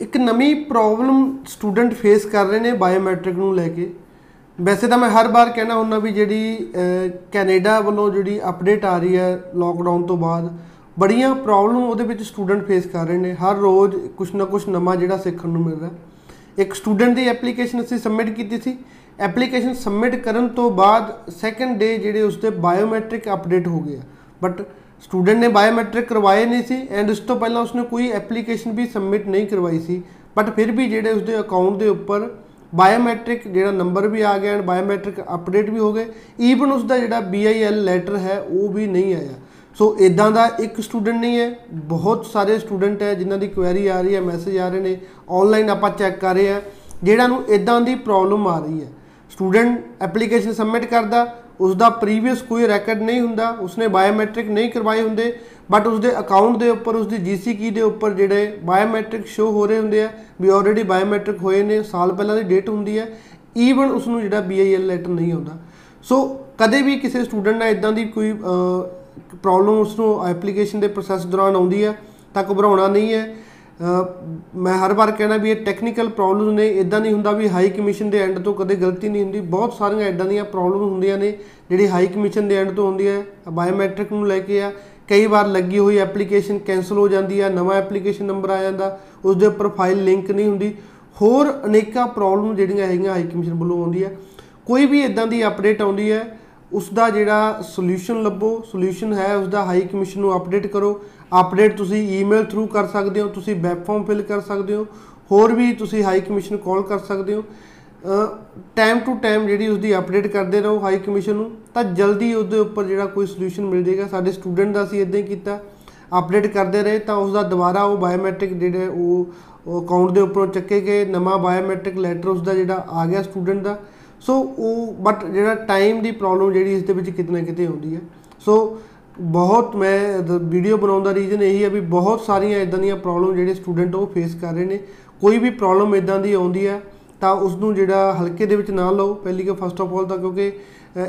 ਇੱਕ ਨਵੀਂ problem student face ਕਰ ਰਹੇ ਨੇ ਬਾਇਓਮੈਟ੍ਰਿਕ ਨੂੰ ਲੈ ਕੇ। ਵੈਸੇ ਤਾਂ ਮੈਂ ਹਰ ਵਾਰ ਕਹਿਣਾ ਹੁੰਦਾ ਵੀ ਜਿਹੜੀ ਅਹ, ਕੈਨੇਡਾ ਵੱਲੋਂ ਜਿਹੜੀ ਅਪਡੇਟ ਆ ਰਹੀ ਹੈ ਲੋਕਡਾਊਨ ਤੋਂ ਬਾਅਦ ਬੜੀਆਂ ਪ੍ਰੋਬਲਮ ਉਹਦੇ ਵਿੱਚ ਸਟੂਡੈਂਟ ਫੇਸ ਕਰ ਰਹੇ ਨੇ। ਹਰ ਰੋਜ਼ ਕੁਛ ਨਾ ਕੁਛ ਨਵਾਂ ਜਿਹੜਾ ਸਿੱਖਣ ਨੂੰ ਮਿਲ ਰਿਹਾ ਇੱਕ ਸਟੂਡੈਂਟ ਦੀ ਐਪਲੀਕੇਸ਼ਨ ਅਸੀਂ ਸਬਮਿਟ ਕੀਤੀ ਸੀ। ਐਪਲੀਕੇਸ਼ਨ ਸਬਮਿਟ ਕਰਨ ਤੋਂ ਬਾਅਦ ਸੈਕੰਡ ਡੇ ਜਿਹੜੇ ਉਸਦੇ ਬਾਇਓਮੈਟ੍ਰਿਕ ਅਪਡੇਟ ਹੋ ਗਿਆ ਬਟ ਸਟੂਡੈਂਟ ਨੇ ਬਾਇਓਮੈਟ੍ਰਿਕ ਕਰਵਾਏ ਨਹੀਂ ਸੀ ਐਂਡ ਉਸ ਤੋਂ ਪਹਿਲਾਂ ਉਸਨੇ ਕੋਈ ਐਪਲੀਕੇਸ਼ਨ ਵੀ ਸਬਮਿਟ ਨਹੀਂ ਕਰਵਾਈ ਸੀ ਬਟ ਫਿਰ ਵੀ ਜਿਹੜੇ ਉਸਦੇ ਅਕਾਊਂਟ ਦੇ ਉੱਪਰ ਬਾਇਓਮੈਟ੍ਰਿਕ ਜਿਹੜਾ ਨੰਬਰ ਵੀ ਆ ਗਿਆ ਐਂਡ ਬਾਇਓਮੈਟ੍ਰਿਕ ਅਪਡੇਟ ਵੀ ਹੋ ਗਏ ਈਵਨ ਉਸਦਾ ਜਿਹੜਾ BIL ਲੈਟਰ ਹੈ ਉਹ ਵੀ ਨਹੀਂ ਆਇਆ। ਸੋ ਇਦਾਂ ਦਾ ਇੱਕ ਸਟੂਡੈਂਟ ਨਹੀਂ ਹੈ, ਬਹੁਤ ਸਾਰੇ ਸਟੂਡੈਂਟ ਹੈ ਜਿਨ੍ਹਾਂ ਦੀ ਕੁਐਰੀ ਆ ਰਹੀ ਹੈ ਮੈਸੇਜ ਆ ਰਹੇ ਨੇ ਆਨਲਾਈਨ ਆਪਾਂ ਚੈੱਕ ਕਰ ਰਹੇ ਆ ਜਿਹੜਾ ਨੂੰ ਇਦਾਂ ਦੀ ਪ੍ਰੋਬਲਮ ਆ ਰਹੀ ਹੈ। ਸਟੂਡੈਂਟ ਐਪਲੀਕੇਸ਼ਨ ਸਬਮਿਟ ਕਰਦਾ ਉਸ ਦਾ ਪ੍ਰੀਵੀਅਸ ਕੋਈ ਰੈਕੋਰਡ ਨਹੀਂ ਹੁੰਦਾ ਉਸਨੇ ਬਾਇਓਮੈਟ੍ਰਿਕ ਨਹੀਂ ਕਰਵਾਏ ਹੁੰਦੇ ਬਟ ਉਸਦੇ ਅਕਾਊਂਟ ਦੇ ਉੱਪਰ ਉਸਦੀ ਜੀਸੀ ਕੀ ਦੇ ਉੱਪਰ ਜਿਹੜੇ ਬਾਇਓਮੈਟ੍ਰਿਕ ਸ਼ੋ ਹੋ ਰਹੇ ਹੁੰਦੇ ਆ ਵੀ ਆਲਰੇਡੀ ਬਾਇਓਮੈਟ੍ਰਿਕ ਹੋਏ ਨੇ ਸਾਲ ਪਹਿਲਾਂ ਦੀ ਡੇਟ ਹੁੰਦੀ ਹੈ ਈਵਨ ਉਸ ਨੂੰ ਜਿਹੜਾ BIL ਲੈਟਰ ਨਹੀਂ ਆਉਂਦਾ। ਸੋ ਕਦੇ ਵੀ ਕਿਸੇ ਸਟੂਡੈਂਟ ਨਾਲ ਇਦਾਂ ਦੀ ਕੋਈ ਪ੍ਰੋਬਲਮ ਉਸ ਨੂੰ ਐਪਲੀਕੇਸ਼ਨ ਦੇ ਪ੍ਰੋਸੈਸ ਦੌਰਾਨ ਆਉਂਦੀ ਹੈ ਤਾਂ ਘਬਰਾਉਣਾ ਨਹੀਂ ਹੈ। ਅ, ਮੈਂ ਹਰ ਵਾਰ ਕਹਿਣਾ ਵੀ ਇਹ ਟੈਕਨੀਕਲ ਪ੍ਰੋਬਲਮ ਨੇ ਇਦਾਂ ਨਹੀਂ ਹੁੰਦਾ ਵੀ ਹਾਈ ਕਮਿਸ਼ਨ ਦੇ ਐਂਡ ਤੋਂ ਕਦੇ ਗਲਤੀ ਨਹੀਂ ਹੁੰਦੀ। ਬਹੁਤ ਸਾਰੀਆਂ ਇਦਾਂ ਦੀਆਂ ਪ੍ਰੋਬਲਮ ਹੁੰਦੀਆਂ ਨੇ, ਜਿਹੜੀ ਹਾਈ ਕਮਿਸ਼ਨ ਦੇ ਐਂਡ ਤੋਂ ਹੁੰਦੀ ਹੈ। ਬਾਇਓਮੈਟ੍ਰਿਕ ਨੂੰ ਲੈ ਕੇ ਆ, ਕਈ ਵਾਰ ਲੱਗੀ ਹੋਈ ਐਪਲੀਕੇਸ਼ਨ ਕੈਨਸਲ ਹੋ ਜਾਂਦੀ ਹੈ, ਨਵਾਂ ਐਪਲੀਕੇਸ਼ਨ ਨੰਬਰ ਆ ਜਾਂਦਾ ਉਸ ਦੇ ਉੱਪਰ ਫਾਈਲ ਲਿੰਕ ਨਹੀਂ ਹੁੰਦੀ। ਹੋਰ ਅਨੇਕਾਂ ਪ੍ਰੋਬਲਮ ਜਿਹੜੀਆਂ ਹੈਗੀਆਂ ਹਾਈ ਕਮਿਸ਼ਨ ਵੱਲੋਂ ਆਉਂਦੀ ਹੈ ਕੋਈ ਵੀ ਇਦਾਂ ਦੀ ਅਪਡੇਟ ਆਉਂਦੀ ਹੈ ਉਸ ਦਾ ਜਿਹੜਾ ਸੋਲੂਸ਼ਨ ਲੱਭੋ ਸੋਲੂਸ਼ਨ ਹੈ ਉਸ ਦਾ ਹਾਈ ਕਮਿਸ਼ਨ ਨੂੰ ਅਪਡੇਟ ਕਰੋ। ਅਪਡੇਟ ਤੁਸੀਂ ਈਮੇਲ ਥਰੂ ਕਰ ਸਕਦੇ ਹੋ, ਤੁਸੀਂ ਵੈਬ ਫਾਰਮ ਫਿਲ ਕਰ ਸਕਦੇ ਹੋ, ਹੋਰ ਵੀ ਤੁਸੀਂ ਹਾਈ ਕਮਿਸ਼ਨ ਕਾਲ ਕਰ ਸਕਦੇ ਹੋ। ਟਾਈਮ ਟੂ ਟਾਈਮ ਜਿਹੜੀ ਉਸ ਦੀ ਅਪਡੇਟ ਕਰਦੇ ਰਹੋ ਹਾਈ ਕਮਿਸ਼ਨ ਨੂੰ, ਤਾਂ ਜਲਦੀ ਉਸ ਦੇ ਉੱਪਰ ਜਿਹੜਾ ਕੋਈ ਸੋਲੂਸ਼ਨ ਮਿਲ ਜਾਏਗਾ। ਸਾਡੇ ਸਟੂਡੈਂਟ ਦਾ ਅਸੀਂ ਇਦਾਂ ਹੀ ਕੀਤਾ। ਅਪਡੇਟ ਕਰਦੇ ਰਹੇ ਤਾਂ ਉਸ ਦਾ ਦੁਬਾਰਾ ਉਹ ਬਾਇਓਮੈਟ੍ਰਿਕ ਜਿਹੜੇ ਉਹ ਅਕਾਊਂਟ ਦੇ ਉੱਪਰੋਂ ਚੱਕੇ ਗਏ। ਨਵਾਂ ਬਾਇਓਮੈਟ੍ਰਿਕ ਲੈਟਰ ਉਸ ਦਾ ਜਿਹੜਾ ਆ ਗਿਆ ਸਟੂਡੈਂਟ ਦਾ। ਸੋ ਉਹ ਬਟ ਜਿਹੜਾ ਟਾਈਮ ਦੀ ਪ੍ਰੋਬਲਮ ਜਿਹੜੀ ਇਸ ਦੇ ਵਿੱਚ ਕਿਤੇ ਨਾ ਕਿਤੇ ਆਉਂਦੀ ਹੈ। ਸੋ ਬਹੁਤ ਮੈਂ ਵੀਡੀਓ ਬਣਾਉਣ ਦਾ ਰੀਜ਼ਨ ਇਹੀ ਹੈ ਵੀ ਬਹੁਤ ਸਾਰੀਆਂ ਇਦਾਂ ਦੀਆਂ ਪ੍ਰੋਬਲਮ ਜਿਹੜੇ ਸਟੂਡੈਂਟ ਉਹ ਫੇਸ ਕਰ ਰਹੇ ਨੇ। ਕੋਈ ਵੀ ਪ੍ਰੋਬਲਮ ਇਦਾਂ ਦੀ ਆਉਂਦੀ ਹੈ, ਤਾਂ ਉਸ ਨੂੰ ਜਿਹੜਾ ਹਲਕੇ ਦੇ ਵਿੱਚ ਨਾ ਲਓ। ਪਹਿਲੀ ਕਿ ਫਸਟ ਆਫ ਆਲ ਤਾਂ ਕਿਉਂਕਿ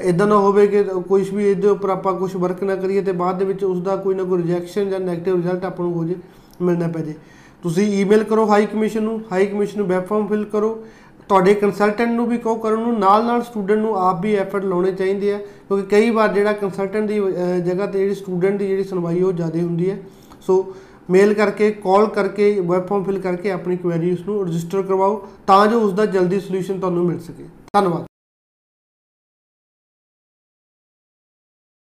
ਇਦਾਂ ਨਾ ਹੋਵੇ ਕਿ ਕੁਝ ਵੀ ਇਹਦੇ ਉੱਪਰ ਆਪਾਂ ਕੁਝ ਵਰਕ ਨਾ ਕਰੀਏ ਤੇ ਬਾਅਦ ਦੇ ਵਿੱਚ ਉਸ ਦਾ ਕੋਈ ਨਾ ਕੋਈ ਰਿਜੈਕਸ਼ਨ ਜਾਂ 네ਗੇਟਿਵ ਰਿਜ਼ਲਟ ਆਪਾਂ ਨੂੰ ਹੋ ਜੇ, ਮਿਲਣਾ ਪੈ ਜੇ। ਤੁਸੀਂ ਈਮੇਲ ਕਰੋ ਹਾਈ ਕਮਿਸ਼ਨ ਨੂੰ। ਹਾਈ ਕਮਿਸ਼ਨ ਨੂੰ ਵੈਬ ਫਾਰਮ ਫਿਲ ਕਰੋ। ਤੁਹਾਡੇ ਕੰਸਲਟੈਂਟ ਨੂੰ ਵੀ ਕਹੋ ਕਰਨ ਨੂੰ ਨਾਲ ਨਾਲ ਸਟੂਡੈਂਟ ਨੂੰ ਆਪ ਵੀ ਐਫਰਟ ਲਾਉਣੇ ਚਾਹੀਦੇ ਆ ਕਿਉਂਕਿ ਕਈ ਵਾਰ ਜਿਹੜਾ ਕੰਸਲਟੈਂਟ ਦੀ ਅਹ, ਜਗ੍ਹਾ ਤੇ ਜਿਹੜੀ ਸਟੂਡੈਂਟ ਦੀ ਜਿਹੜੀ ਸੁਣਵਾਈ ਉਹ ਜ਼ਿਆਦਾ ਹੁੰਦੀ ਹੈ ਸੋ ਮੇਲ ਕਰਕੇ ਕਾਲ ਕਰਕੇ ਵੈਬ ਫਾਰਮ ਫਿਲ ਕਰਕੇ ਆਪਣੀ ਕੁਐਰੀ ਉਸ ਨੂੰ ਰਜਿਸਟਰ ਕਰਵਾਓ ਤਾਂ ਜੋ ਉਸ ਦਾ ਜਲਦੀ ਸੋਲੂਸ਼ਨ ਤੁਹਾਨੂੰ ਮਿਲ ਸਕੇ। ਧੰਨਵਾਦ।